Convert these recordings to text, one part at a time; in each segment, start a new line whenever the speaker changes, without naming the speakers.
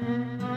Hello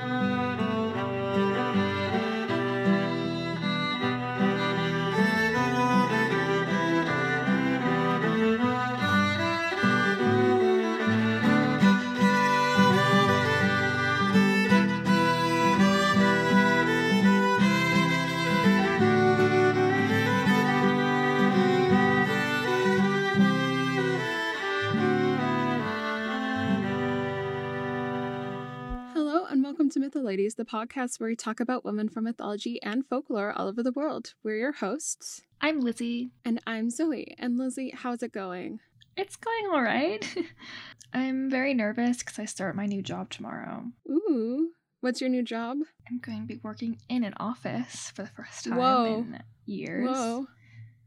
to Mytholadies, the podcast where we talk about women from mythology and folklore all over the world. We're your hosts,
I'm Lizzie.
and I'm Zoe. And Lizzie, how's it going?
It's going all right. I'm very nervous because I start my new job tomorrow.
Ooh, what's your new job?
I'm going to be working in an office for the first time
Whoa.
in years.
Whoa.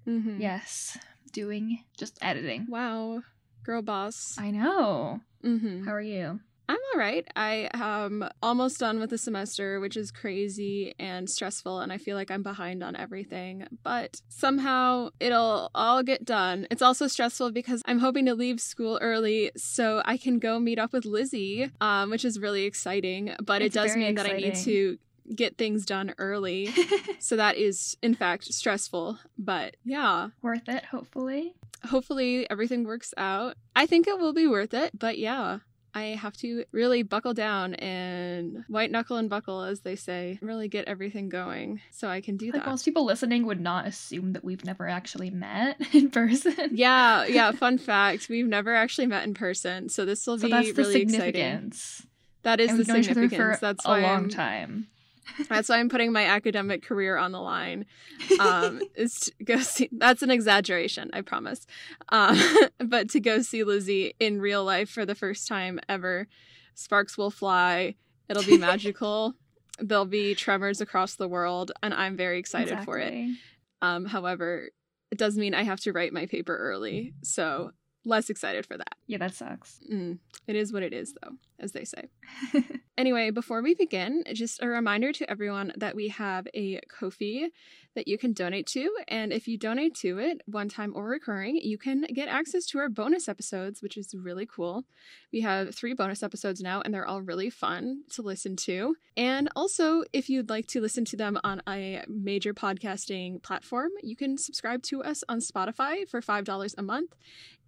Mm-hmm.
Yes, doing just editing.
Wow. Girl boss.
I know.
Mm-hmm.
How are you?
I'm all right. I am almost done with the semester, which is crazy and stressful, and I feel like I'm behind on everything. But somehow it'll all get done. It's also stressful because I'm hoping to leave school early so I can go meet up with Lizzie, um, which is really exciting. But
It's
it does mean that I need to get things done early. so that is, in fact, stressful. But yeah,
Worth it, hopefully.
hopefully everything works out. I think it will be worth it, but yeah. I have to really buckle down and white knuckle and buckle, as they say, really get everything going so I can do
Like
that.
most people listening would not assume that we've never actually met in person.
Yeah, yeah. Fun fact: we've never actually met in person, so this will
So
be
that's the
really exciting. That is
and
the
we've known each other
significance.
for
That's
a
why
long
I'm,
time.
That's why I'm putting my academic career on the line. Um, is to go see. That's an exaggeration, I promise. Um, but to go see Lizzie in real life for the first time ever, sparks will fly. It'll be magical. There'll be tremors across the world, and I'm very excited for it. Um, however, it does mean I have to write my paper early, so less excited for that.
Yeah, that sucks.
Mm, it is what it is, though, as they say. Anyway, before we begin, just a reminder to everyone that we have a Ko-fi that you can donate to. And if you donate to it, one time or recurring, you can get access to our bonus episodes, which is really cool. We have three bonus episodes now, and they're all really fun to listen to. And also, if you'd like to listen to them on a major podcasting platform, you can subscribe to us on Spotify for $5 a month.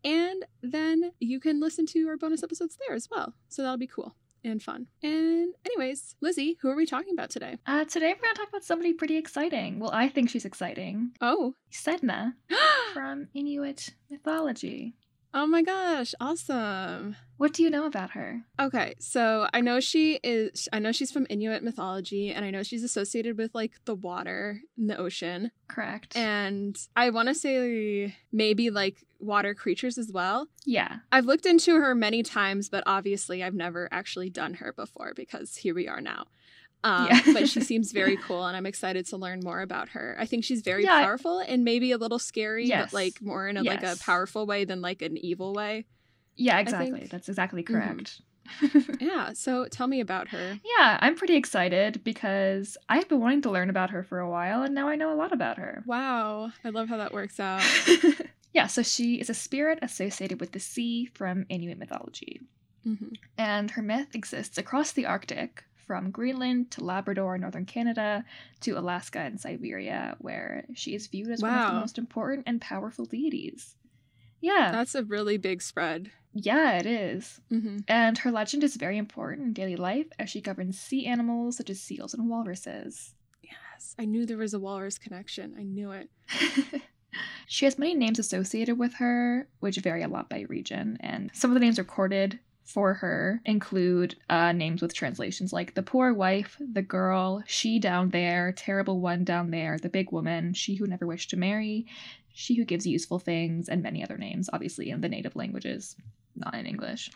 And then you can listen to our bonus episodes there as well. So that'll be cool and fun. And, anyways, Lizzie, who are we talking about today?
Uh, today we're going to talk about somebody pretty exciting. Well, I think she's exciting.
Oh.
Sedna from Inuit mythology.
Oh my gosh, awesome.
What do you know about her?
Okay, so I know she is I know she's from Inuit mythology and I know she's associated with like the water and the ocean.
Correct.
And I want to say maybe like water creatures as well.
yeah.
I've looked into her many times, but obviously I've never actually done her before because here we are now. Um,
Yeah.
but she seems very cool, and I'm excited to learn more about her. I think she's very
Yeah,
powerful and maybe a little scary,
Yes.
but like more in a like a powerful way than like an evil way.
Yeah, exactly. That's exactly
Mhm.
correct.
Yeah. So tell me about her.
yeah, I'm pretty excited because I've been wanting to learn about her for a while and now I know a lot about her.
Wow, I love how that works out.
yeah, so she is a spirit associated with the sea from Inuit mythology.
hmm
and her myth exists across the Arctic, from Greenland to Labrador, northern Canada, to Alaska and Siberia, where she is viewed as one of the most important and powerful deities. Yeah,
That's a really big spread.
yeah, it is.
hmm
And her legend is very important in daily life as she governs sea animals such as seals and walruses.
Yes, I knew there was a walrus connection. I knew it.
she has many names associated with her, which vary a lot by region, and some of the names recorded for her include uh, names with translations like the poor wife, the girl, she down there, terrible one down there, the big woman, she who never wished to marry, she who gives useful things, and many other names, obviously in the native languages, not in English.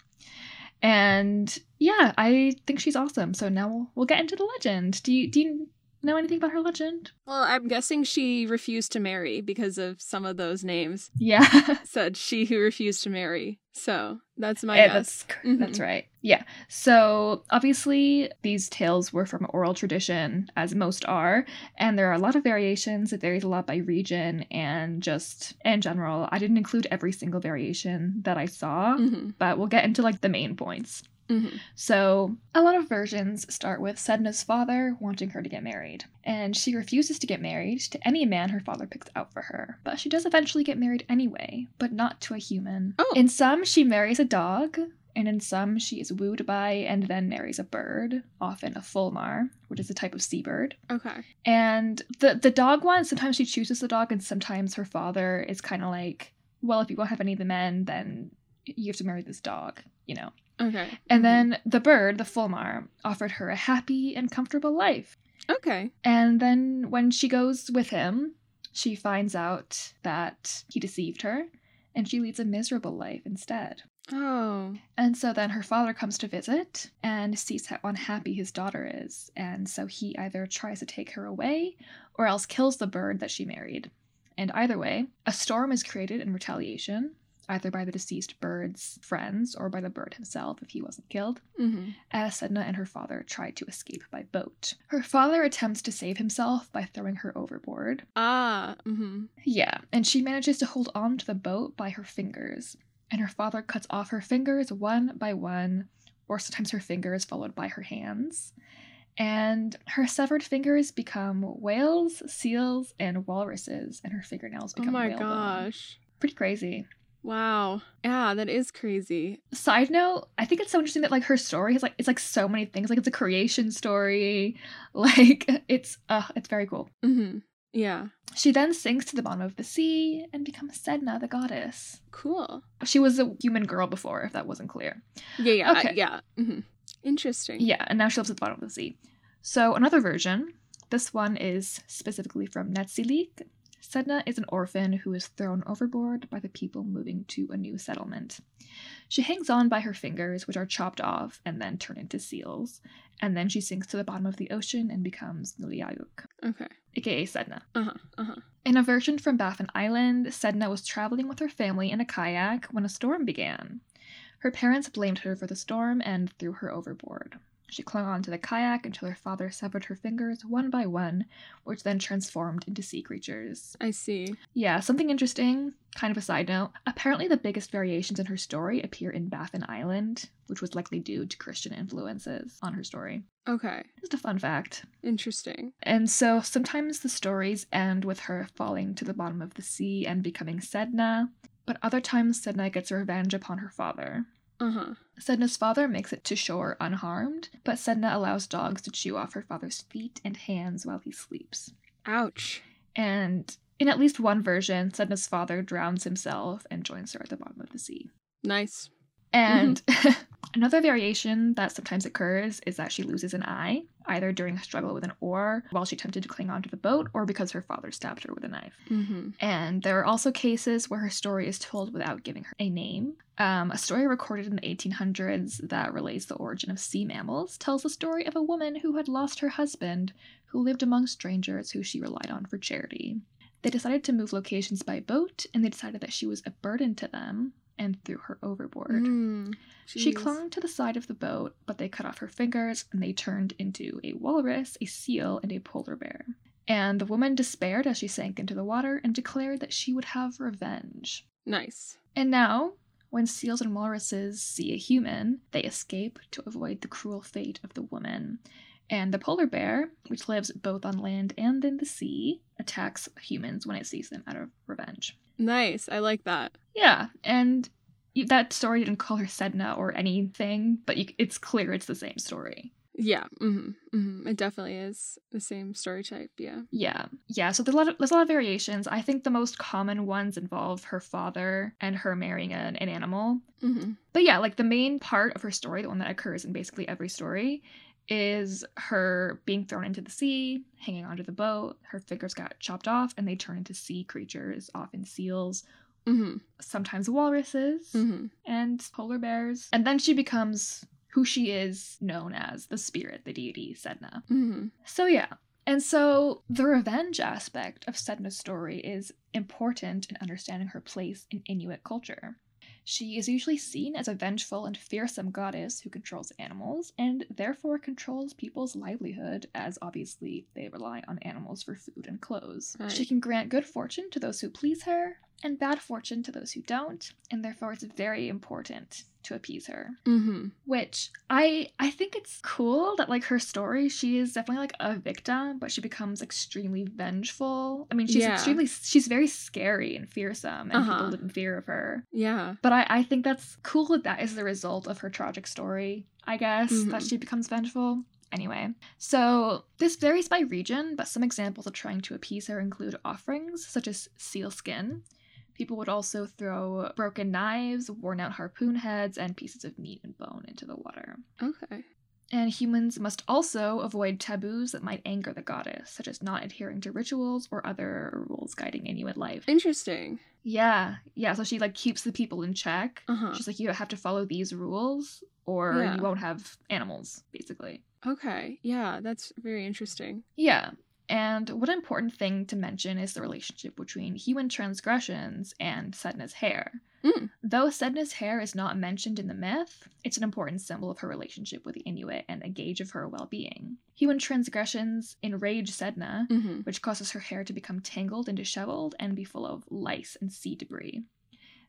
And yeah, I think she's awesome. So now we'll, we'll get into the legend. Do you do you know anything about her legend?
Well, I'm guessing she refused to marry because of some of those names.
Yeah.
Said she who refused to marry. So that's my
Yeah,
guess.
that's
Mhm.
that's right. Yeah. So obviously these tales were from oral tradition, as most are, and there are a lot of variations. It varies a lot by region and just in general. I didn't include every single variation that I saw,
Mhm.
but we'll get into like the main points.
Mm-hmm.
So, a lot of versions start with Sedna's father wanting her to get married, and she refuses to get married to any man her father picks out for her. But she does eventually get married anyway, but not to a human.
Oh.
In some, she marries a dog, and in some, she is wooed by and then marries a bird, often a fulmar, which is a type of seabird.
Okay.
And the the dog one, sometimes she chooses the dog, and sometimes her father is kind of like, well, if you won't have any of the men, then you have to marry this dog, you know.
Okay.
And
Mhm.
then the bird, the fulmar, offered her a happy and comfortable life.
Okay.
And then when she goes with him, she finds out that he deceived her, and she leads a miserable life instead.
Oh.
And so then her father comes to visit and sees how unhappy his daughter is. And so he either tries to take her away or else kills the bird that she married. And either way, a storm is created in retaliation, either by the deceased bird's friends or by the bird himself if he wasn't killed,
Mm-hmm.
as Sedna and her father try to escape by boat. Her father attempts to save himself by throwing her overboard.
Ah. Mm-hmm.
Yeah, and she manages to hold on to the boat by her fingers. And her father cuts off her fingers one by one, or sometimes her fingers followed by her hands. And her severed fingers become whales, seals, and walruses, and her fingernails
Oh
become
my
whale bone.
gosh.
Pretty crazy.
Wow. Yeah, that is crazy.
Side note, I think it's so interesting that like her story is like it's like so many things. Like it's a creation story. Like it's uh it's very cool.
Mm-hmm. Yeah.
She then sinks to the bottom of the sea and becomes Sedna, the goddess.
Cool.
She was a human girl before, if that wasn't clear.
Yeah. Yeah.
Okay.
Yeah. Mm-hmm. Interesting.
Yeah, and now she lives at the bottom of the sea. So another version, this one is specifically from Netsilik. Sedna is an orphan who is thrown overboard by the people moving to a new settlement. She hangs on by her fingers, which are chopped off and then turn into seals, and then she sinks to the bottom of the ocean and becomes Nuliayuk,
Okay.
aka Sedna.
Uh huh. Uh huh.
In a version from Baffin Island, Sedna was traveling with her family in a kayak when a storm began. Her parents blamed her for the storm and threw her overboard. She clung onto the kayak until her father severed her fingers one by one, which then transformed into sea creatures.
I see.
Yeah, something interesting, kind of a side note. Apparently, the biggest variations in her story appear in Baffin Island, which was likely due to Christian influences on her story.
Okay.
Just a fun fact.
Interesting.
And so sometimes the stories end with her falling to the bottom of the sea and becoming Sedna, but other times Sedna gets revenge upon her father.
Uh huh.
Sedna's father makes it to shore unharmed, but Sedna allows dogs to chew off her father's feet and hands while he sleeps.
Ouch.
And in at least one version, Sedna's father drowns himself and joins her at the bottom of the sea.
Nice.
And another variation that sometimes occurs is that she loses an eye, either during a struggle with an oar while she attempted to cling onto the boat, or because her father stabbed her with a knife.
Mm-hmm.
And there are also cases where her story is told without giving her a name. Um, a story recorded in the 1800s that relates the origin of sea mammals tells the story of a woman who had lost her husband, who lived among strangers who she relied on for charity. They decided to move locations by boat, and they decided that she was a burden to them and threw her overboard.
Mm.
She clung to the side of the boat, but they cut off her fingers and they turned into a walrus, a seal, and a polar bear. And the woman despaired as she sank into the water and declared that she would have revenge.
Nice.
And now, when seals and walruses see a human, they escape to avoid the cruel fate of the woman. And the polar bear, which lives both on land and in the sea, attacks humans when it sees them out of revenge.
Nice. I like that.
Yeah, and that story didn't call her Sedna or anything, but you, it's clear it's the same story.
Yeah. Mm-hmm. Mm-hmm. It definitely is the same story type. Yeah.
Yeah, yeah. So there's a lot of there's a lot of variations. I think the most common ones involve her father and her marrying an, an animal.
Mm-hmm.
But yeah, like the main part of her story, the one that occurs in basically every story, is her being thrown into the sea, hanging onto the boat. Her fingers got chopped off, and they turn into sea creatures, often seals,
Mm-hmm.
sometimes walruses.
Mm-hmm.
and polar bears. And then she becomes who she is known as the spirit, the deity, Sedna.
Mm-hmm.
So, yeah. And so the revenge aspect of Sedna's story is important in understanding her place in Inuit culture. She is usually seen as a vengeful and fearsome goddess who controls animals and therefore controls people's livelihood, as obviously they rely on animals for food and clothes.
Right.
She can grant good fortune to those who please her, and bad fortune to those who don't, and therefore it's very important to appease her.
Mm-hmm.
Which I I think it's cool that like her story, she is definitely like a victim, but she becomes extremely vengeful. I mean, she's
Yeah.
extremely she's very scary and fearsome, and
Uh-huh.
people live in fear of her.
Yeah.
But I, I think that's cool that that is the result of her tragic story, I guess, that
Mhm.
she becomes vengeful. Anyway, so this varies by region, but some examples of trying to appease her include offerings such as seal skin. People would also throw broken knives, worn out harpoon heads, and pieces of meat and bone into the water.
Okay.
And humans must also avoid taboos that might anger the goddess, such as not adhering to rituals or other rules guiding Inuit life.
Interesting.
Yeah, yeah, so she like keeps the people in check.
Uh-huh.
She's like, you have to follow these rules or
Yeah.
you won't have animals, basically.
Okay. Yeah, that's very interesting.
Yeah. And one important thing to mention is the relationship between human transgressions and Sedna's hair.
Mm.
Though Sedna's hair is not mentioned in the myth, it's an important symbol of her relationship with the Inuit and a gauge of her well being. Human transgressions enrage Sedna,
Mm-hmm.
which causes her hair to become tangled and disheveled and be full of lice and sea debris.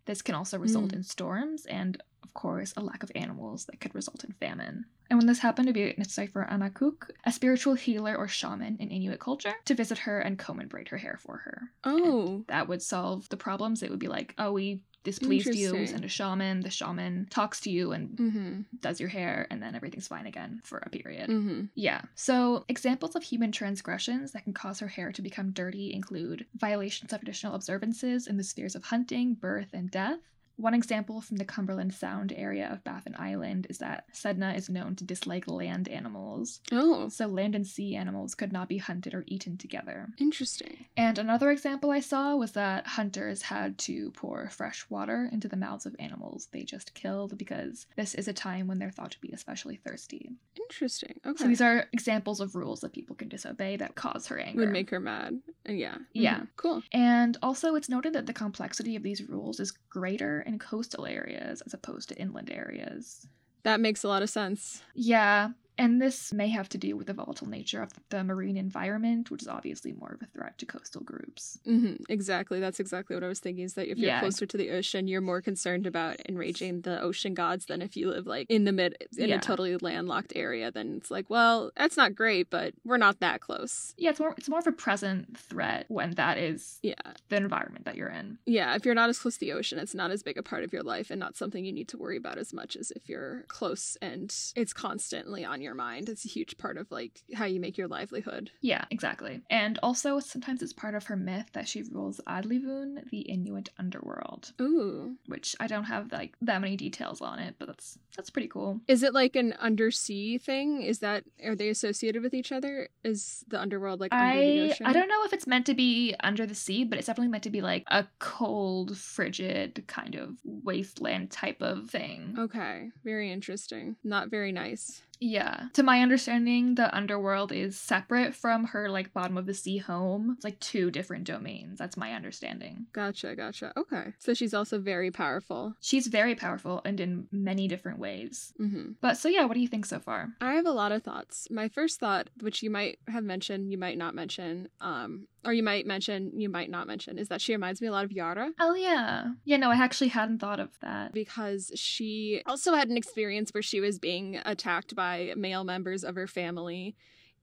This can also result
Mm.
in storms and, of course, a lack of animals that could result in famine. And when this happened to be necessary for an angakkuq, a spiritual healer or shaman in Inuit culture, to visit her and comb and braid her hair for her.
Oh.
That would solve the problems. It would be like, oh, we displeased you, send a shaman, the shaman talks to you and
Mm-hmm.
does your hair, and then everything's fine again for a period.
Mm-hmm.
Yeah. So, examples of human transgressions that can cause her hair to become dirty include violations of traditional observances in the spheres of hunting, birth, and death. One example from the Cumberland Sound area of Baffin Island is that Sedna is known to dislike land animals.
Oh.
So, land and sea animals could not be hunted or eaten together.
Interesting.
And another example I saw was that hunters had to pour fresh water into the mouths of animals they just killed because this is a time when they're thought to be especially thirsty.
Interesting. Okay.
So these are examples of rules that people can disobey that cause her anger.
would make her mad. And yeah.
Yeah.
Mhm. Cool.
and also, it's noted that the complexity of these rules is greater in coastal areas as opposed to inland areas.
That makes a lot of sense.
Yeah, and this may have to do with the volatile nature of the marine environment, which is obviously more of a threat to coastal groups.
hmm Exactly. That's exactly what I was thinking. Is that if you're
Yeah.
closer to the ocean, you're more concerned about enraging the ocean gods than if you live like in the mid in
Yeah.
a totally landlocked area. Then it's like, well, that's not great, but we're not that close.
Yeah, it's more it's more of a present threat when that is
Yeah.
the environment that you're in.
Yeah. If you're not as close to the ocean, it's not as big a part of your life and not something you need to worry about as much as if you're close and it's constantly on your mind. It's a huge part of like how you make your livelihood.
Yeah, exactly. And also, sometimes it's part of her myth that she rules Adlivun, the Inuit underworld,
Ooh.
which I don't have like that many details on it, but that's that's pretty cool.
Is it like an undersea thing? Is that are they associated with each other? Is the underworld like under the
I
ocean?
I don't know if it's meant to be under the sea, but it's definitely meant to be like a cold, frigid kind of wasteland type of thing.
Okay, very interesting. Not very nice.
Yeah. To my understanding, the underworld is separate from her like bottom of the sea home. It's like two different domains. That's my understanding.
Gotcha, gotcha. Okay. So she's also very powerful.
She's very powerful and in many different ways.
hmm
But so yeah, what do you think so far?
I have a lot of thoughts. My first thought, which you might have mentioned, you might not mention, um, or you might mention, you might not mention, is that she reminds me a lot of Yara.
Oh yeah. Yeah, no, I actually hadn't thought of that.
because she also had an experience where she was being attacked by male members of her family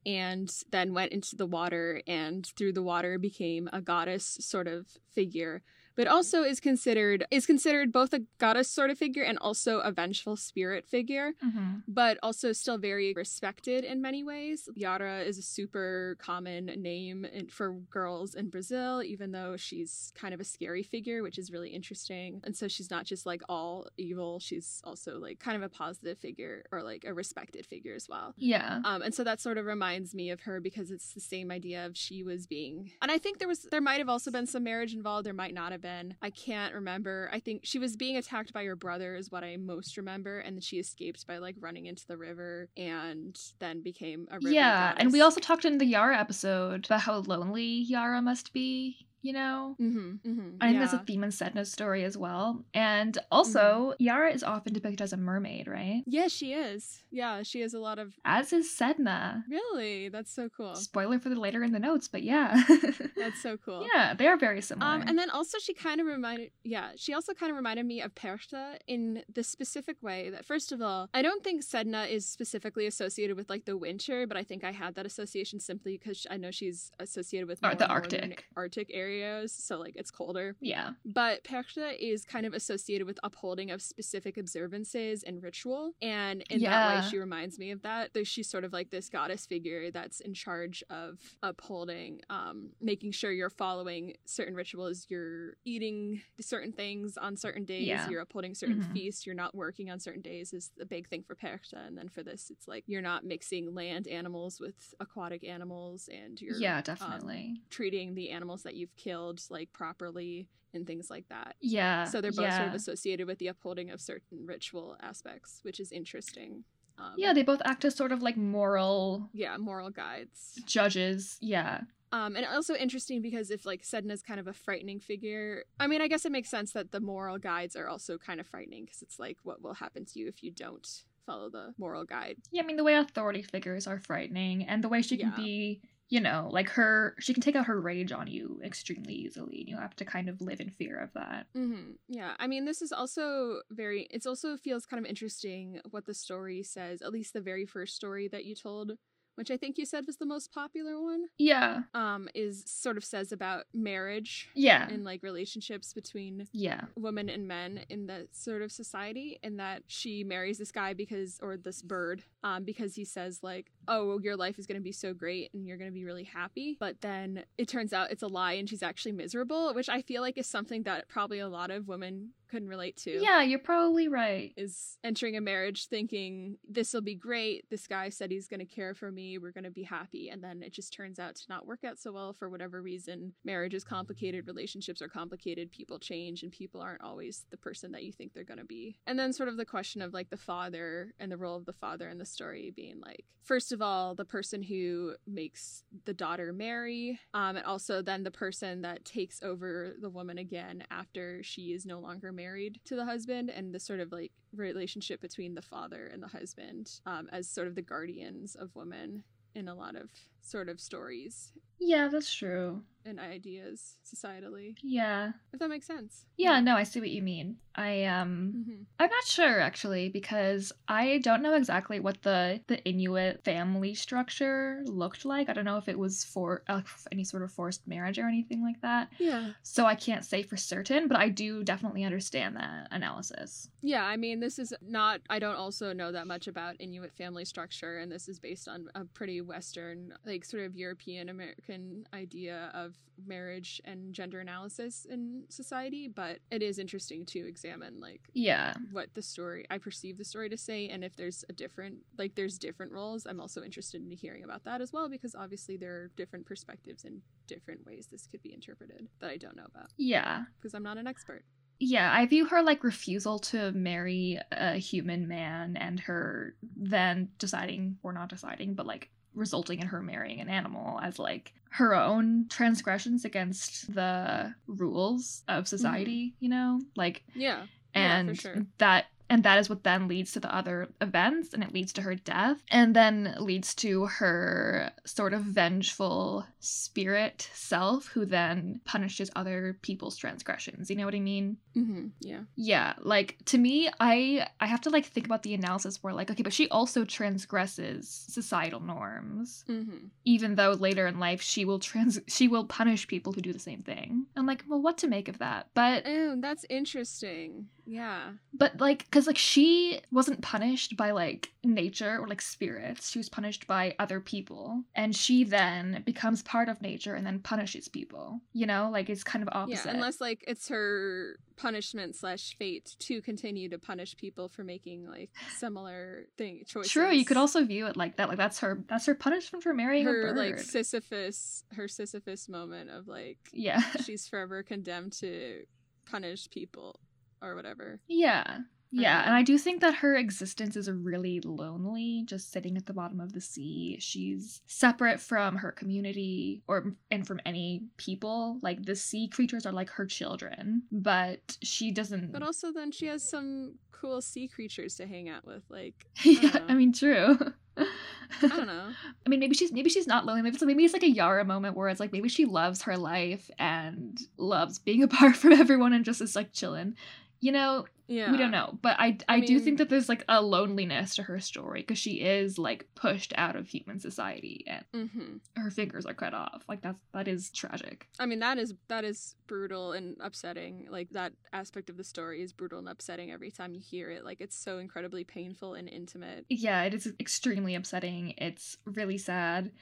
and then went into the water and through the water became a goddess sort of figure but also is considered is considered both a goddess sort of figure and also a vengeful spirit figure
Mm-hmm.
but also still very respected in many ways. Yara is a super common name in, for girls in Brazil, even though she's kind of a scary figure, which is really interesting. And so she's not just like all evil, she's also like kind of a positive figure or like a respected figure as well.
Yeah.
Um, and so that sort of reminds me of her because it's the same idea of she was being, and I think there was, there might have also been some marriage involved. There might not have been. I can't remember. I think she was being attacked by her brother, is what I most remember, and then she escaped by like running into the river and then became a river.
Yeah, and we also talked in the Yara episode about how lonely Yara must be you know?
Mm-hmm, mm-hmm,
I think
yeah.
that's a theme in Sedna's story as well. And also, Yara is often depicted as a mermaid, right?
Yeah, she is. Yeah, she has a lot of.
As is Sedna.
Really, that's so cool.
Spoiler for the later in the notes, but yeah.
That's so cool.
yeah, they are very similar.
Um, and then also she kind of reminded, yeah, she also kind of reminded me of Perchta in the specific way that, first of all, I don't think Sedna is specifically associated with like the winter, but I think I had that association simply because I know she's associated with
the Arctic.
Arctic areas, so like it's colder.
yeah.
But Perchta is kind of associated with upholding of specific observances and ritual. And in that way, she reminds me of that. Though she's sort of like this goddess figure that's in charge of upholding, um, making sure you're following certain rituals, you're eating certain things on certain days,
Yeah.
you're upholding certain
Mhm.
feasts, you're not working on certain days is the big thing for Perchta. And then for this, it's like you're not mixing land animals with aquatic animals and you're
Yeah,
um,
definitely.
treating the animals that you've killed like properly and things like that.
yeah.
So they're both sort of associated with the upholding of certain ritual aspects, which is interesting. Um,
Yeah, they both act as sort of like moral
yeah, moral guides.
judges. Yeah.
Um, and also interesting because if like Sedna's kind of a frightening figure, I mean, I guess it makes sense that the moral guides are also kind of frightening because it's like what will happen to you if you don't follow the moral guide.
Yeah, I mean the way authority figures are frightening and the way she can
Yeah.
be, you know, like her she can take out her rage on you extremely easily and you have to kind of live in fear of that.
hmm Yeah, I mean, this is also very. It's also feels kind of interesting what the story says. At least the very first story that you told, which I think you said was the most popular one.
Yeah.
Um, is sort of says about marriage
Yeah.
and like relationships between
Yeah.
women and men in that sort of society and that she marries this guy because or this bird um because he says like oh your life is going to be so great and you're going to be really happy but then it turns out it's a lie and she's actually miserable which i feel like is something that probably a lot of women couldn't relate to
Yeah, you're probably right.
is entering a marriage thinking this will be great. This guy said he's going to care for me. We're going to be happy. And then it just turns out to not work out so well for whatever reason. Marriage is complicated. Relationships are complicated. People change and people aren't always the person that you think they're going to be. And then sort of the question of like the father and the role of the father in the story being like first of all the person who makes the daughter marry um, and also then the person that takes over the woman again after she is no longer married to the husband and the sort of like relationship between the father and the husband um, as sort of the guardians of women in a lot of sort of stories
Yeah, that's true.
and ideas societally
Yeah.
if that makes sense
Yeah, no, I see what you mean. I um
hmm
I'm not sure actually because I don't know exactly what the the Inuit family structure looked like. I don't know if it was for uh, any sort of forced marriage or anything like that.
yeah
So I can't say for certain, but I do definitely understand that analysis.
Yeah, I mean, this is not, I don't also know that much about Inuit family structure, and this is based on a pretty Western, like sort of European American idea of marriage and gender analysis in society, but it is interesting to examine, like,
Yeah.
what the story, I perceive the story to say, and if there's a different, like, there's different roles, I'm also interested in hearing about that as well, because obviously there are different perspectives and different ways this could be interpreted that I don't know about,
Yeah.
because I'm not an expert.
Yeah, I view her like refusal to marry a human man and her then deciding or not deciding, but like resulting in her marrying an animal as like her own transgressions against the rules of mm-hmm. society, you know? Like
Yeah. Yeah,
and
sure.
that and that is what then leads to the other events and it leads to her death and then leads to her sort of vengeful spirit self who then punishes other people's transgressions. You know what i mean?
Hmm Yeah.
yeah like to me i i have to like think about the analysis where like okay but she also transgresses societal norms.
Hmm
even though later in life she will trans she will punish people who do the same thing. I'm like well what to make of that? But
Oh, that's interesting. Yeah.
but like because like she wasn't punished by like nature or like spirits she was punished by other people and she then becomes part of nature and then punishes people you know like it's kind of opposite
Yeah. Unless like it's her punishment slash fate to continue to punish people for making like similar thing choices.
true you could also view it like that like that's her that's her punishment for marrying
her like Sisyphus her Sisyphus moment of like
yeah
she's forever condemned to punish people or whatever.
yeah Yeah, and. I do think that her existence is really lonely, just sitting at the bottom of the sea. She's separate from her community or and from any people. Like the sea creatures are like her children, but she doesn't
But also, then she has some cool sea creatures to hang out with. Like,
Yeah,
don't
I mean true.
I don't know.
I mean, maybe she's maybe she's not lonely. Maybe it's, maybe it's like a Yara moment where it's like maybe she loves her life and loves being apart from everyone and just is like chilling. You know,
Yeah.
we don't know, but I I,
I
do
mean-
think that there's like a loneliness to her story because she is like pushed out of human society and
hmm
her fingers are cut off. Like that's that is tragic.
I mean, that is that is brutal and upsetting. Like that aspect of the story is brutal and upsetting every time you hear it. Like it's so incredibly painful and intimate.
Yeah, it is extremely upsetting. It's really sad.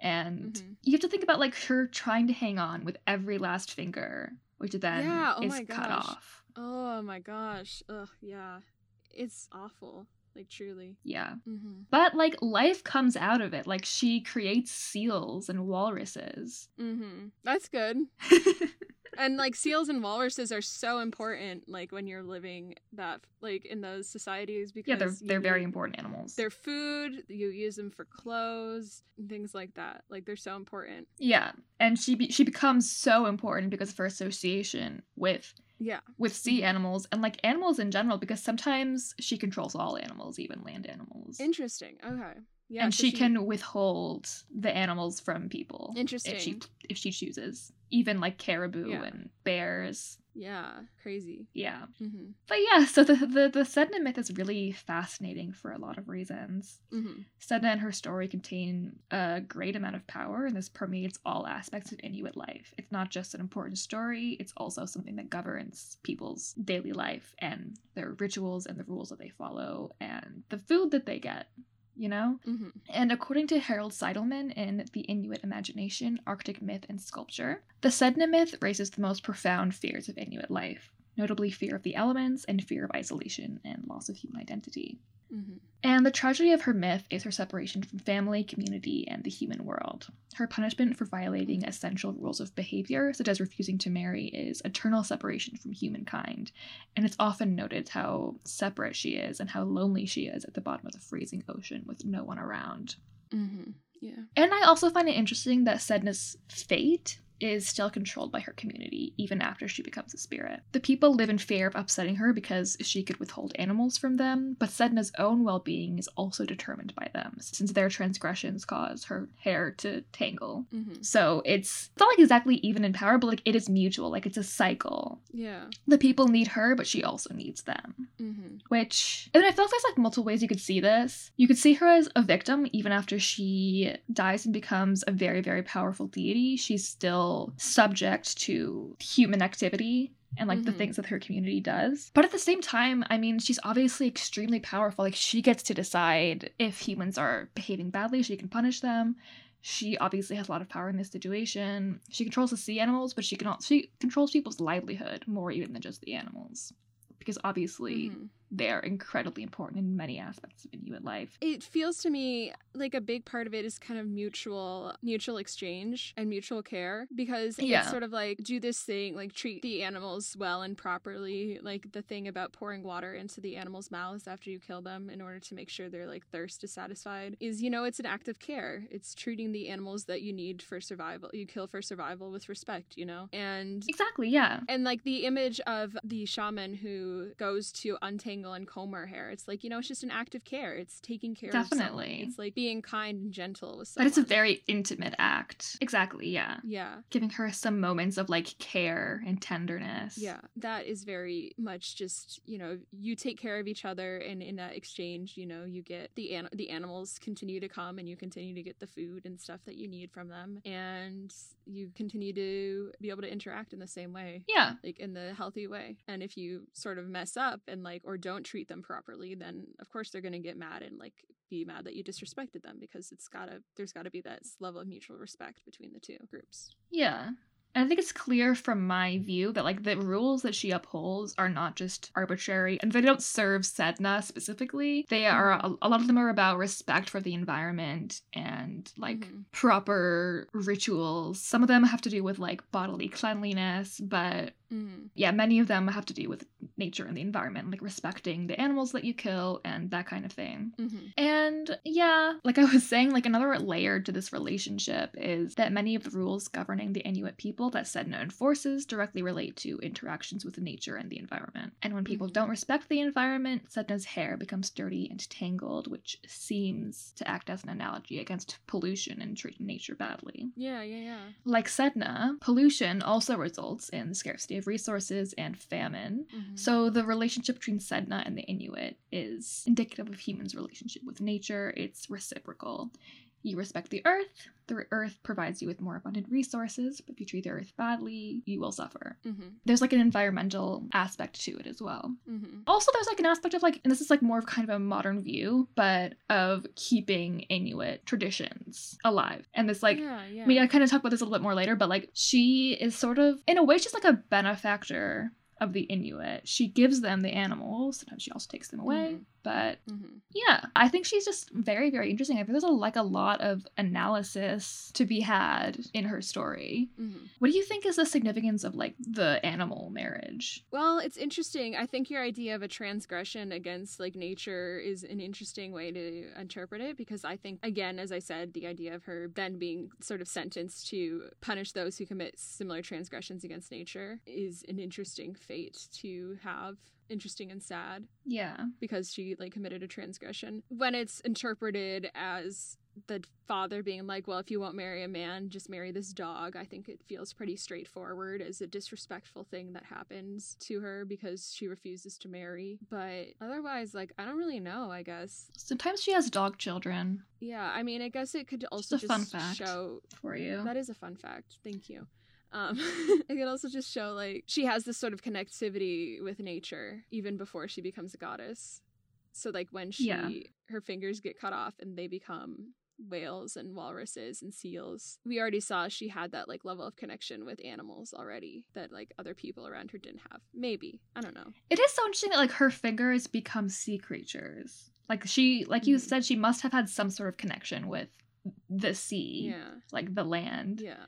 And
Mhm.
you have to think about like her trying to hang on with every last finger, which then
Yeah, oh
is
my
cut off.
Oh my gosh. Ugh. Yeah. It's awful. Like truly.
Yeah.
hmm
But like life comes out of it. Like she creates seals and walruses.
hmm That's good. And like seals and walruses are so important. Like when you're living that like in those societies because
yeah, they're they're very important animals.
they're food, you use them for clothes and things like that. Like they're so important.
yeah, and she be- she becomes so important because of her association with
Yeah.
with sea
Mhm.
animals and like animals in general because sometimes she controls all animals, even land animals.
Interesting. Okay. Yeah.
and
so
she, can withhold the animals from people Interesting. if she if she chooses. Even like caribou
Yeah.
and bears.
Yeah. Crazy.
Yeah.
hmm
But yeah, so the the, the Sedna myth is really fascinating for a lot of reasons.
hmm
Sedna and her story contain a great amount of power, and this permeates all aspects of Inuit life. It's not just an important story, it's also something that governs people's daily life and their rituals and the rules that they follow and the food that they get, you know?
hmm
And according to Harold Seidelman in The Inuit Imagination, Arctic Myth and Sculpture, the Sedna myth raises the most profound fears of Inuit life, notably fear of the elements and fear of isolation and loss of human identity.
hmm
And the tragedy of her myth is her separation from family, community, and the human world. Her punishment for violating essential rules of behavior, such as refusing to marry, is eternal separation from humankind. And it's often noted how separate she is and how lonely she is at the bottom of the freezing ocean with no one around.
Mm-hmm. Yeah.
And I also find it interesting that Sedna's fate is still controlled by her community, even after she becomes a spirit. The people live in fear of upsetting her because she could withhold animals from them, but Sedna's own well being is also determined by them, since their transgressions cause her hair to tangle.
hmm
So it's, it's not like exactly even in power, but like it is mutual, like it's a cycle.
Yeah.
The people need her, but she also needs them
hmm
which and I feel like there's like multiple ways you could see this. You could see her as a victim even after she dies and becomes a very, very powerful deity. She's still subject to human activity and like the
Mhm.
things that her community does. But at the same time, I mean, she's obviously extremely powerful. Like she gets to decide if humans are behaving badly, she can punish them. She obviously has a lot of power in this situation. She controls the sea animals, but she can also she controls people's livelihood more even than just the animals. Because obviously
Mhm.
They're incredibly important in many aspects of Inuit life.
It feels to me like a big part of it is kind of mutual mutual exchange and mutual care because
Yeah.
it's sort of like do this thing like treat the animals well and properly like the thing about pouring water into the animals' mouths after you kill them in order to make sure their like thirst is satisfied is you know it's an act of care it's treating the animals that you need for survival you kill for survival with respect you know and
Exactly, yeah.
and like the image of the shaman who goes to untangle and comb her hair, it's like, you know, it's just an act of care. It's taking care of someone.
Definitely.
It's like being kind and gentle with
But it's a very intimate act. Exactly, yeah.
Yeah.
Giving her some moments of like care and tenderness.
Yeah. That is very much just, you know, you take care of each other and in that exchange, you know, you get the an- the animals continue to come and you continue to get the food and stuff that you need from them and you continue to be able to interact in the same way.
Yeah.
like in the healthy way. And if you sort of mess up and like or don't treat them properly, then of course they're going to get mad and like be mad that you disrespected them because it's got to there's got to be that level of mutual respect between the two groups.
Yeah. And I think it's clear from my view that like the rules that she upholds are not just arbitrary and they don't serve Sedna specifically. They are a, a lot of them are about respect for the environment and like
Mhm.
proper rituals. Some of them have to do with like bodily cleanliness, but
Mhm.
yeah, many of them have to do with nature and the environment, like respecting the animals that you kill and that kind of thing.
Mhm.
And yeah, like I was saying, like another layer to this relationship is that many of the rules governing the Inuit people that Sedna enforces directly relate to interactions with nature and the environment. And when people
Mhm.
don't respect the environment, Sedna's hair becomes dirty and tangled, which seems to act as an analogy against pollution and treating nature badly.
Yeah, yeah, yeah.
Like Sedna, pollution also results in scarcity of resources and famine.
Mhm.
So the relationship between Sedna and the Inuit is indicative of humans' relationship with nature. It's reciprocal. You respect the earth, the earth provides you with more abundant resources, but if you treat the earth badly, you will suffer.
Mhm.
There's like an environmental aspect to it as well.
Mhm.
Also, there's like an aspect of like, and this is like more of kind of a modern view, but of keeping Inuit traditions alive. And this like
yeah, yeah.
I mean, I kind of talk about this a little bit more later, but like she is sort of, in a way, she's like a benefactor of the Inuit. She gives them the animals. Sometimes she also takes them away.
Mhm.
But
Mhm.
yeah, I think she's just very, very interesting. I think there's a, like a lot of analysis to be had in her story.
Mhm.
What do you think is the significance of like the animal marriage?
Well, it's interesting. I think your idea of a transgression against like nature is an interesting way to interpret it because I think again, as I said, the idea of her then being sort of sentenced to punish those who commit similar transgressions against nature is an interesting fate to have. Interesting and sad
Yeah.
because she like committed a transgression. When it's interpreted as the father being like, well, if you won't marry a man, just marry this dog. I think it feels pretty straightforward as a disrespectful thing that happens to her because she refuses to marry. But otherwise, like, I don't really know, I guess.
Sometimes she has dog children
Yeah, I mean, I guess it could also just
fun fact.
show
for you.
that is a fun fact. Thank you. Um, it can also just show like she has this sort of connectivity with nature even before she becomes a goddess. So like when she
Yeah.
her fingers get cut off and they become whales and walruses and seals. We already saw she had that like level of connection with animals already that like other people around her didn't have. Maybe. I don't know.
It is so interesting that like her fingers become sea creatures. Like she, like you
Mhm.
said, she must have had some sort of connection with the sea,
Yeah.
like the land,
Yeah.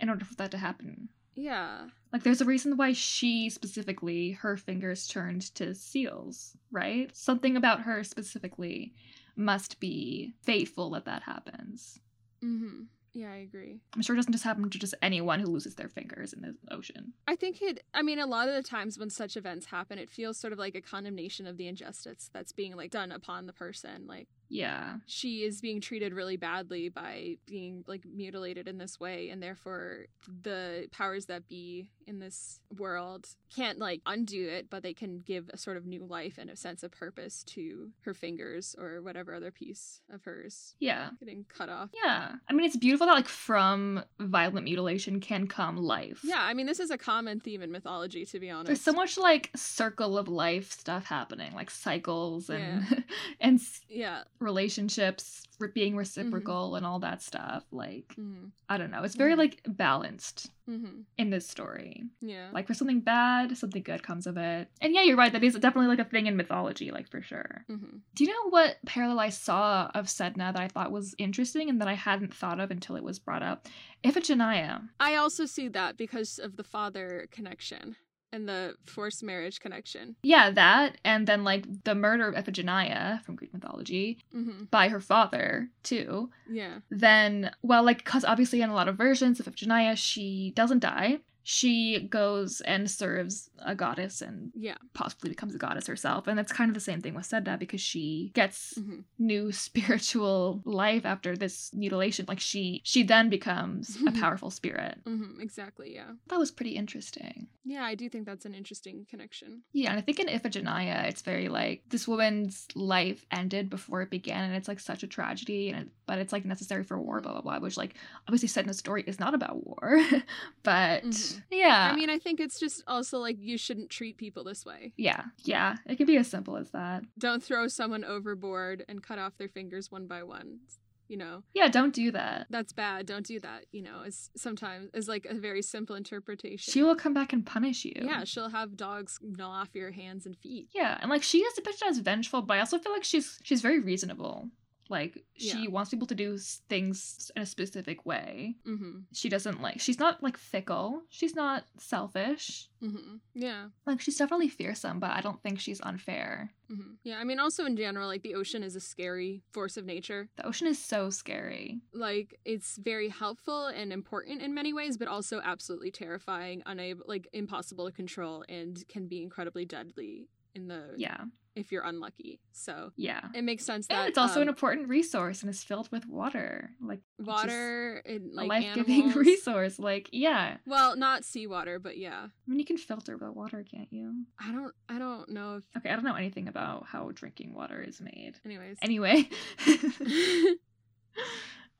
In order for that to happen.
Yeah.
Like there's a reason why she specifically her fingers turned to seals, right? Something about her specifically must be fateful that that happens.
Mhm. Yeah, I agree.
I'm sure it doesn't just happen to just anyone who loses their fingers in the ocean.
I think it, I mean, a lot of the times when such events happen, it feels sort of like a condemnation of the injustice that's being like done upon the person. Like,
Yeah.
she is being treated really badly by being like mutilated in this way, and therefore the powers that be in this world can't like undo it, but they can give a sort of new life and a sense of purpose to her fingers or whatever other piece of hers
Yeah.
getting cut off.
Yeah. I mean, it's beautiful that, like, from violent mutilation can come life.
Yeah, I mean, this is a common theme in mythology, to be honest.
There's so much, like, circle of life stuff happening, like cycles and, and
Yeah.
Relationships being reciprocal and all that stuff. Like,
hmm
I don't know. It's very,
Mhm.
like, balanced
hmm
in this story.
Yeah.
Like, for something bad, something good comes of it. And yeah, you're right. That is definitely, like, a thing in mythology, like, for sure.
hmm
Do you know what parallel I saw of Sedna that I thought was interesting and that I hadn't thought of until it was brought up? Iphigenia.
I also see that because of the father connection and the forced marriage connection.
Yeah, that, and then like the murder of Iphigenia from Greek mythology
hmm
by her father too.
Yeah.
Then, well, like because obviously in a lot of versions of Iphigenia, she doesn't die. She goes and serves a goddess and
Yeah.
possibly becomes a goddess herself, and that's kind of the same thing with Sedna because she gets
hmm
new spiritual life after this mutilation. Like she, she then becomes a powerful spirit.
hmm Exactly. Yeah.
That was pretty interesting.
Yeah, I do think that's an interesting connection.
Yeah, and I think in Iphigenia, it's very like this woman's life ended before it began, and it's like such a tragedy, and it, but it's like necessary for war, blah blah blah. Which like obviously the story is not about war, but
Mhm.
Yeah,
I mean, I think it's just also like you shouldn't treat people this way.
yeah, yeah, it can be as simple as that.
Don't throw someone overboard and cut off their fingers one by one. you know.
Yeah, don't do that.
That's bad. Don't do that, you know. Is sometimes is like a very simple interpretation.
She will come back and punish you.
Yeah, she'll have dogs gnaw off your hands and feet.
Yeah, and like she is depicted as vengeful, but I also feel like she's she's very reasonable. Like she
Yeah.
wants people to do things in a specific way.
Mm-hmm.
She doesn't like she's not like fickle. She's not selfish.
Mm-hmm. Yeah.
Like she's definitely fearsome, but I don't think she's unfair.
Mm-hmm. Yeah. I mean, also in general, like the ocean is a scary force of nature.
The ocean is so scary.
Like it's very helpful and important in many ways, but also absolutely terrifying, unable, like impossible to control, and can be incredibly deadly in the
Yeah.
If you're unlucky. So
Yeah.
it makes sense that
And it's also an
um,
important resource and is filled with water. Like
water and like
a life-giving
animals.
resource. Like, yeah.
Well, not seawater, but yeah.
I mean you can filter the water, can't you?
I don't. I don't know if.
Okay, I don't know anything about how drinking water is made.
Anyways.
Anyway.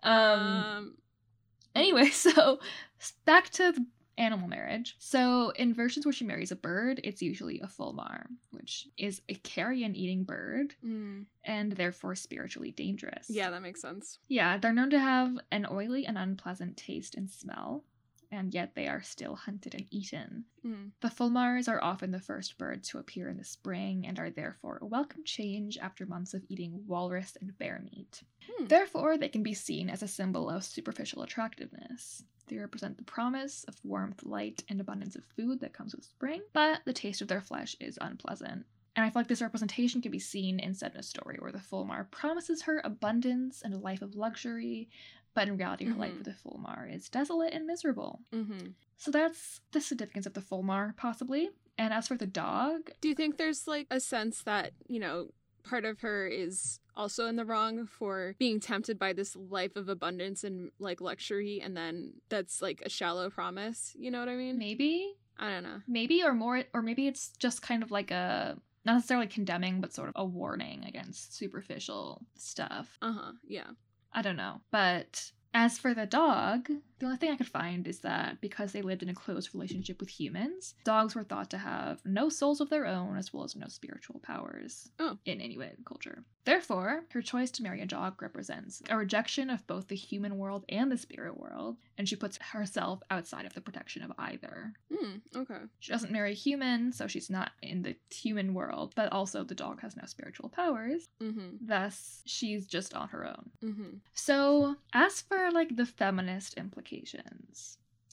um
um.
anyway, so back to the animal marriage. So in versions where she marries a bird, it's usually a fulmar, which is a carrion eating bird
mm,
and therefore spiritually dangerous.
Yeah, that makes sense.
Yeah, they're known to have an oily and unpleasant taste and smell, and yet they are still hunted and eaten.
Mm.
The fulmars are often the first birds to appear in the spring and are therefore a welcome change after months of eating walrus and bear meat.
Hmm.
Therefore, they can be seen as a symbol of superficial attractiveness. They represent the promise of warmth, light, and abundance of food that comes with spring, but the taste of their flesh is unpleasant. And I feel like this representation can be seen in Sedna's story, where the Fulmar promises her abundance and a life of luxury, but in reality, her life
Mhm.
with the Fulmar is desolate and miserable.
hmm
So that's the significance of the Fulmar, possibly. And as for the dog,
Do you think there's like a sense that you know part of her is also in the wrong for being tempted by this life of abundance and like luxury, and then that's like a shallow promise? You know what I mean?
maybe,
I don't know.
maybe, or more, or maybe it's just kind of like a not necessarily condemning, but sort of a warning against superficial stuff.
Uh huh. Yeah.
I don't know. But as for the dog, the only thing I could find is that because they lived in a close relationship with humans, dogs were thought to have no souls of their own as well as no spiritual powers
Oh.
in Inuit culture. Therefore, her choice to marry a dog represents a rejection of both the human world and the spirit world, and she puts herself outside of the protection of either.
Hmm. Okay.
She doesn't marry a human, so she's not in the human world, but also the dog has no spiritual powers,
Mm-hmm.
thus, she's just on her own.
Mm-hmm.
So, as for like the feminist implications,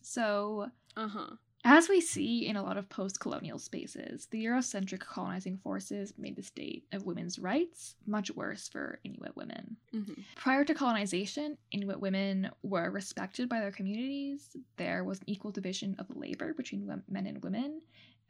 so
Uh huh.
as we see in a lot of post colonial spaces, the Eurocentric colonizing forces made the state of women's rights much worse for Inuit women.
Mm-hmm.
Prior to colonization, Inuit women were respected by their communities. There was an equal division of labor between men and women,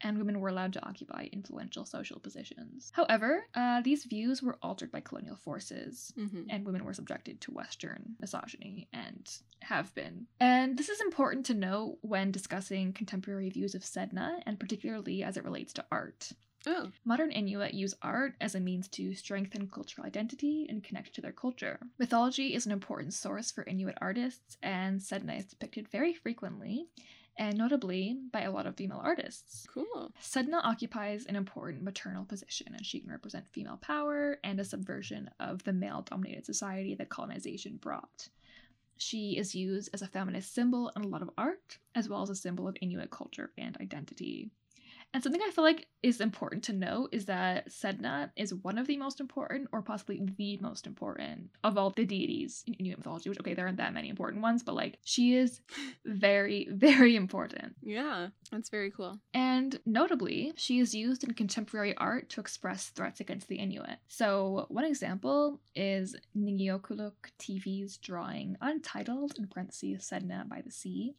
and women were allowed to occupy influential social positions. However, uh, these views were altered by colonial forces,
Mm-hmm.
and women were subjected to Western misogyny and have been. And this is important to note when discussing contemporary views of Sedna, and particularly as it relates to art.
Oh.
Modern Inuit use art as a means to strengthen cultural identity and connect to their culture. Mythology is an important source for Inuit artists, and Sedna is depicted very frequently, and notably by a lot of female artists.
Cool.
Sedna occupies an important maternal position, and she can represent female power and a subversion of the male dominated society that colonization brought. She is used as a feminist symbol in a lot of art, as well as a symbol of Inuit culture and identity. And something I feel like is important to note is that Sedna is one of the most important, or possibly the most important, of all the deities in Inuit mythology, which, okay, there aren't that many important ones, but like, she is very, very important.
Yeah. That's very cool.
And notably, she is used in contemporary art to express threats against the Inuit. So, one example is Ningiukulu Teevee's drawing Untitled, in parentheses, Sedna by the Sea,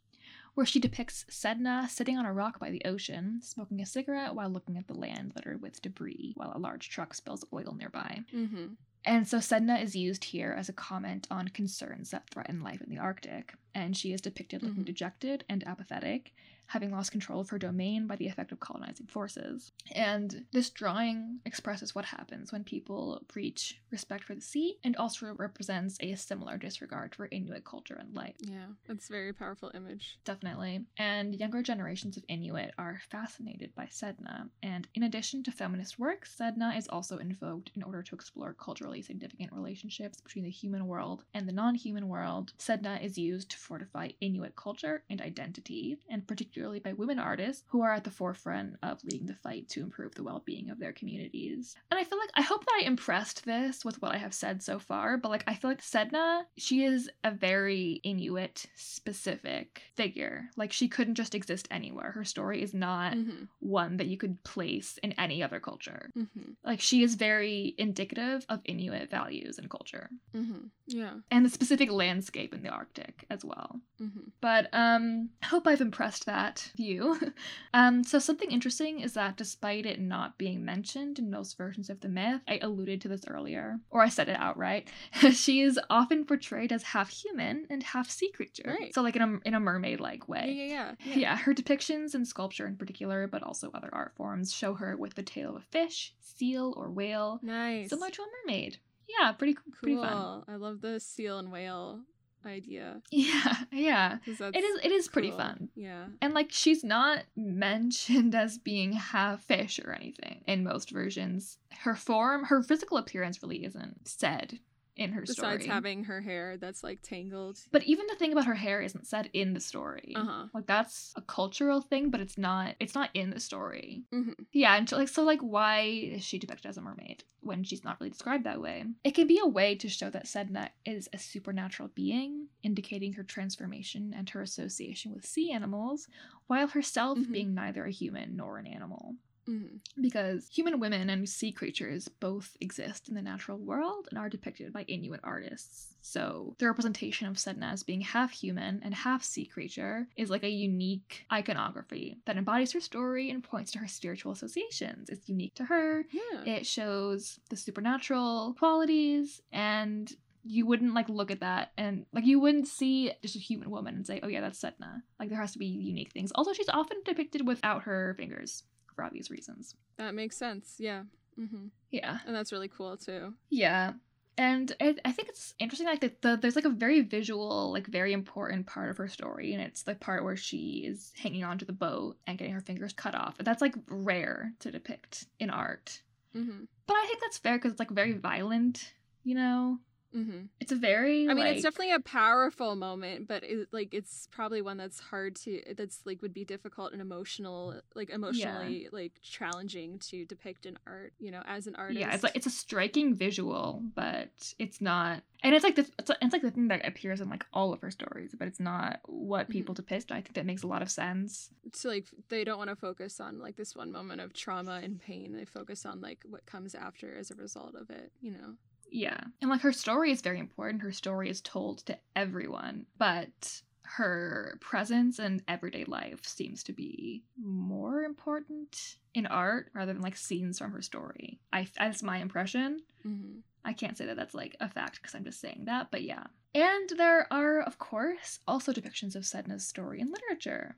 where she depicts Sedna sitting on a rock by the ocean, smoking a cigarette while looking at the land littered with debris, while a large truck spills oil nearby.
Mm-hmm.
And so Sedna is used here as a comment on concerns that threaten life in the Arctic, and she is depicted looking
Mhm.
dejected and apathetic, having lost control of her domain by the effect of colonizing forces. And this drawing expresses what happens when people breach respect for the sea and also represents a similar disregard for Inuit culture and life.
Yeah, that's a very powerful image.
Definitely. And younger generations of Inuit are fascinated by Sedna. And in addition to feminist work, Sedna is also invoked in order to explore culturally significant relationships between the human world and the non human world. Sedna is used to fortify Inuit culture and identity, and particularly by women artists who are at the forefront of leading the fight to improve the well being of their communities. And I feel like I hope that I impressed this with what I have said so far, but like I feel like Sedna, she is a very Inuit specific figure. Like she couldn't just exist anywhere. Her story is not
Mm-hmm.
one that you could place in any other culture.
Mm-hmm.
Like she is very indicative of Inuit values and culture
Mm-hmm. Yeah.
and the specific landscape in the Arctic as well.
Mm-hmm.
But um I hope I've impressed that view. um so something interesting is that despite it not being mentioned in most versions of the myth, I alluded to this earlier, or I said it outright. she is often portrayed as half human and half sea creature.
Right.
So like in a in a mermaid like way.
yeah, yeah.
Yeah, yeah. her depictions in sculpture in particular, but also other art forms, show her with the tail of a fish, seal, or whale,
Nice.
similar to a mermaid. Yeah, pretty pretty fun.
I love the seal and whale idea.
Yeah, yeah. It is it is pretty
cool.
fun.
Yeah.
And like she's not mentioned as being half fish or anything in most versions. Her form, her physical appearance really isn't said in her
Besides
story.
having her hair that's like tangled.
but even the thing about her hair isn't said in the story.
Uh huh.
Like that's a cultural thing, but it's not it's not in the story.
Mhm.
Yeah, and so, like so like why is she depicted as a mermaid when she's not really described that way? It can be a way to show that Sedna is a supernatural being, indicating her transformation and her association with sea animals, while herself
Mhm.
being neither a human nor an animal.
Hmm
Because human women and sea creatures both exist in the natural world and are depicted by Inuit artists. So the representation of Sedna as being half human and half sea creature is like a unique iconography that embodies her story and points to her spiritual associations. It's unique to her.
Yeah.
It shows the supernatural qualities and you wouldn't like look at that and like you wouldn't see just a human woman and say, "Oh yeah, that's Sedna. Like there has to be unique things. Also, she's often depicted without her fingers for obvious reasons.
that makes sense. Yeah. hmm
Yeah.
And that's really cool too.
Yeah. And I, I think it's interesting, like that the, there's like a very visual, like very important part of her story, and it's the part where she is hanging onto the boat and getting her fingers cut off. That's like rare to depict in art,
hmm
but I think that's fair because it's like very violent, you know.
Hmm
It's a very.
I mean,
like-
it's definitely a powerful moment, but it, like it's probably one that's hard to that's like would be difficult and emotional, like emotionally like challenging to depict in art. You know, as an artist.
Yeah, it's like it's a striking visual, but it's not, and it's like the it's, it's like the thing that appears in like all of her stories, but it's not what people Mm-hmm. depict. I think that makes a lot of sense.
it's like they don't want to focus on like this one moment of trauma and pain. They focus on like what comes after as a result of it. You know.
Yeah. And like her story is very important. Her story is told to everyone, but her presence in everyday life seems to be more important in art rather than like scenes from her story. I that's my impression.
hmm
I can't say that that's like a fact because I'm just saying that, but yeah. And there are, of course, also depictions of Sedna's story in literature.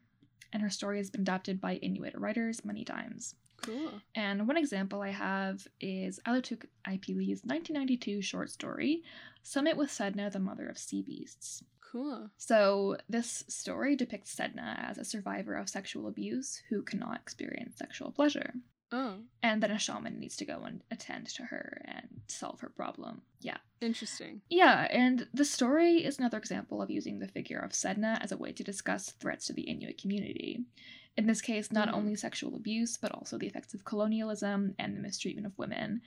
And her story has been adapted by Inuit writers many times.
Cool.
And one example I have is Alootook Ipellie's 1992 short story, Summit with Sedna, the Mother of Sea Beasts.
Cool.
So, this story depicts Sedna as a survivor of sexual abuse who cannot experience sexual pleasure.
Oh,
And then a shaman needs to go and attend to her and solve her problem. Yeah.
interesting.
Yeah, and the story is another example of using the figure of Sedna as a way to discuss threats to the Inuit community. In this case, not
Mhm.
only sexual abuse, but also the effects of colonialism and the mistreatment of women.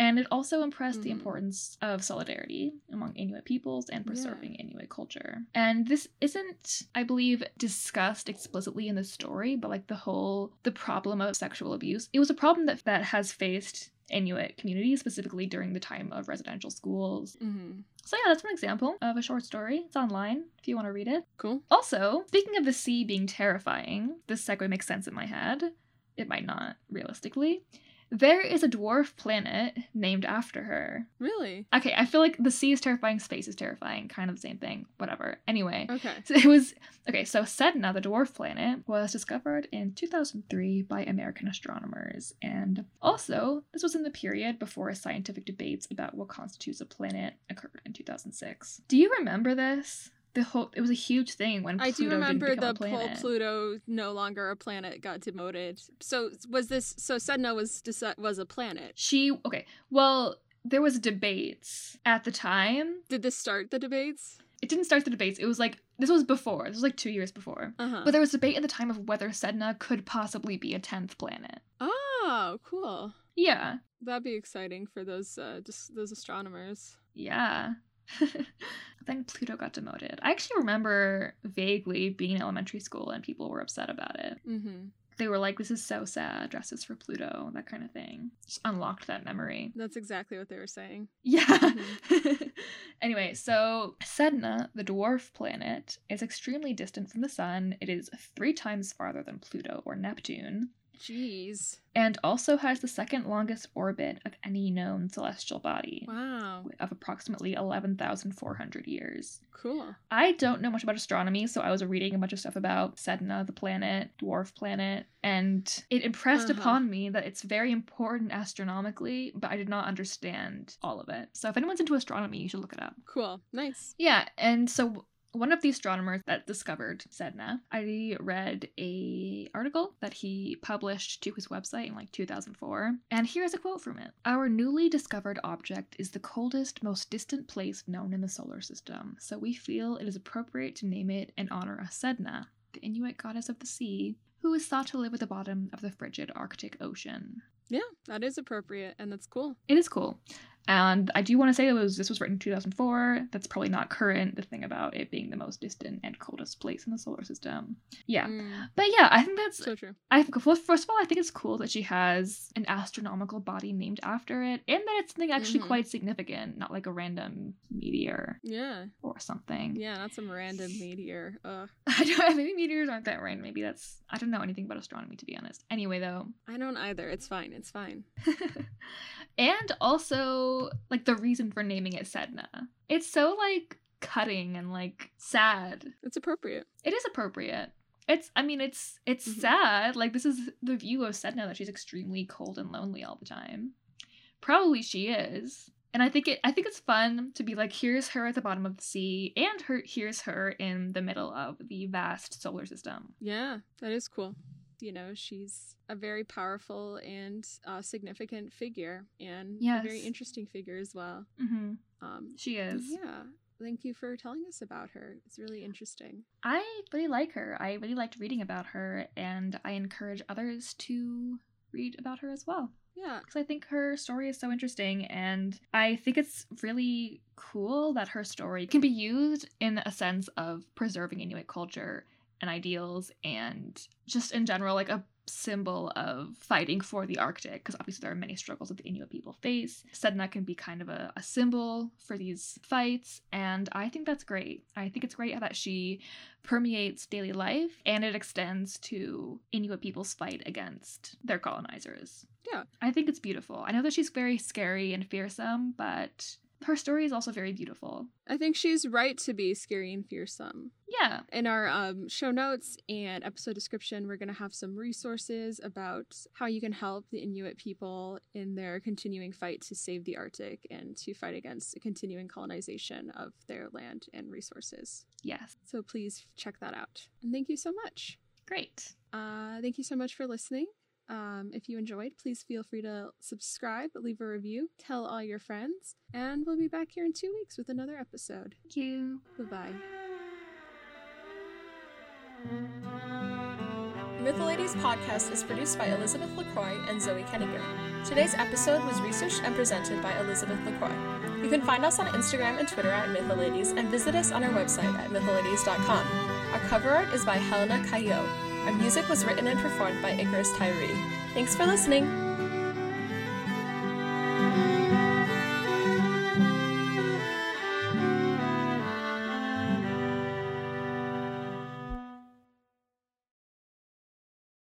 And it also impressed the
Mhm.
importance of solidarity among Inuit peoples and
Yeah.
preserving Inuit culture. And this isn't, I believe, discussed explicitly in the story, but like the whole the problem of sexual abuse. It was a problem that that has faced Inuit communities, specifically during the time of residential schools
hmm
so yeah, that's one example of a short story. It's online if you want to read it.
Cool.
Also, speaking of the sea being terrifying, this segue makes sense in my head. It might not realistically. There is a dwarf planet named after her.
Really?
Okay, I feel like the sea is terrifying, space is terrifying, kind of the same thing. Whatever. Anyway,
Okay.
so it was okay. So Sedna, the dwarf planet, was discovered in 2003 by American astronomers, and also this was in the period before scientific debates about what constitutes a planet occurred in 2006. Do you remember this? The whole it was a huge thing when
I do remember the whole. Pluto no longer a planet got demoted. So was this so Sedna was was a planet.
She okay. Well, there was debates at the time.
Did this start the debates?
It didn't start the debates. It was like this was before. This was like two years before.
Uh-huh.
But there was debate at the time of whether Sedna could possibly be a tenth planet.
oh, cool.
Yeah,
That'd be exciting for those uh just those astronomers.
yeah. then Pluto got demoted. I actually remember vaguely being in elementary school and people were upset about it.
Mm-hmm.
They were like, "This is so sad. dresses for Pluto," that kind of thing. Just unlocked that memory.
That's exactly what they were saying.
Yeah. anyway, so Sedna, the dwarf planet, is extremely distant from the sun. It is three times farther than Pluto or Neptune,
Jeez.
and also has the second longest orbit of any known celestial body.
Wow.
Of approximately 11,400 years.
Cool.
I don't know much about astronomy, so I was reading a bunch of stuff about Sedna, the planet, dwarf planet, and it impressed
Uh-huh.
upon me that it's very important astronomically, but I did not understand all of it. So if anyone's into astronomy, you should look it up.
Cool. Nice.
Yeah, and so one of the astronomers that discovered Sedna, I read a article that he published to his website in like 2004, and here's a quote from it. Our newly discovered object is the coldest, most distant place known in the solar system, so we feel it is appropriate to name it in honor of Sedna, the Inuit goddess of the sea, who is thought to live at the bottom of the frigid Arctic Ocean.
Yeah, that is appropriate and that's cool.
It is cool. And I do want to say that was this was written in 2004. That's probably not current. The thing about it being the most distant and coldest place in the solar system. Yeah.
Mm,
But yeah, I think that's
so true.
I think well, first of all, I think it's cool that she has an astronomical body named after it, and that it's something actually
Mhm.
quite significant, not like a random meteor
Yeah.
or something.
Yeah, not some random meteor. Ugh.
I don't. Maybe meteors aren't that random. Maybe that's. I don't know anything about astronomy to be honest. Anyway, though,
I don't either. It's fine. It's fine.
and also like the reason for naming it Sedna. It's so like cutting and like sad.
It's appropriate.
It is appropriate. It's I mean it's it's
Mhm.
sad. Like this is the view of Sedna that she's extremely cold and lonely all the time. Probably she is. And I think it I think it's fun to be like here's her at the bottom of the sea and her here's her in the middle of the vast solar system.
Yeah, that is cool. You know, she's a very powerful and uh, significant figure, and a very interesting figure as well.
Mhm.
Um,
She is.
yeah, thank you for telling us about her. It's really interesting.
I really like her. I really liked reading about her, and I encourage others to read about her as well.
Yeah,
Because I think her story is so interesting, and I think it's really cool that her story can be used in a sense of preserving Inuit culture and ideals, and just in general, like a symbol of fighting for the Arctic, because obviously there are many struggles that the Inuit people face. Sedna can be kind of a, a symbol for these fights, and I think that's great. I think it's great that she permeates daily life and it extends to Inuit people's fight against their colonizers.
Yeah.
I think it's beautiful. I know that she's very scary and fearsome, but her story is also very beautiful.
I think she's right to be scary and fearsome.
Yeah.
In our um, show notes and episode description, we're going to have some resources about how you can help the Inuit people in their continuing fight to save the Arctic and to fight against a continuing colonization of their land and resources.
Yes.
So please check that out. And thank you so much.
Great.
Uh, thank you so much for listening. Um, if you enjoyed, please feel free to subscribe, leave a review, tell all your friends, and we'll be back here in two weeks with another episode.
Thank you.
Bye bye.
Mytholadies podcast is produced by Elizabeth LaCroix and Zoe Kenninger. Today's episode was researched and presented by Elizabeth LaCroix. You can find us on Instagram and Twitter at Mytholadies and visit us on our website at mytholadies.com. Our cover art is by Helena Caillot. Our music was written and performed by Icarus Tyree. Thanks for listening!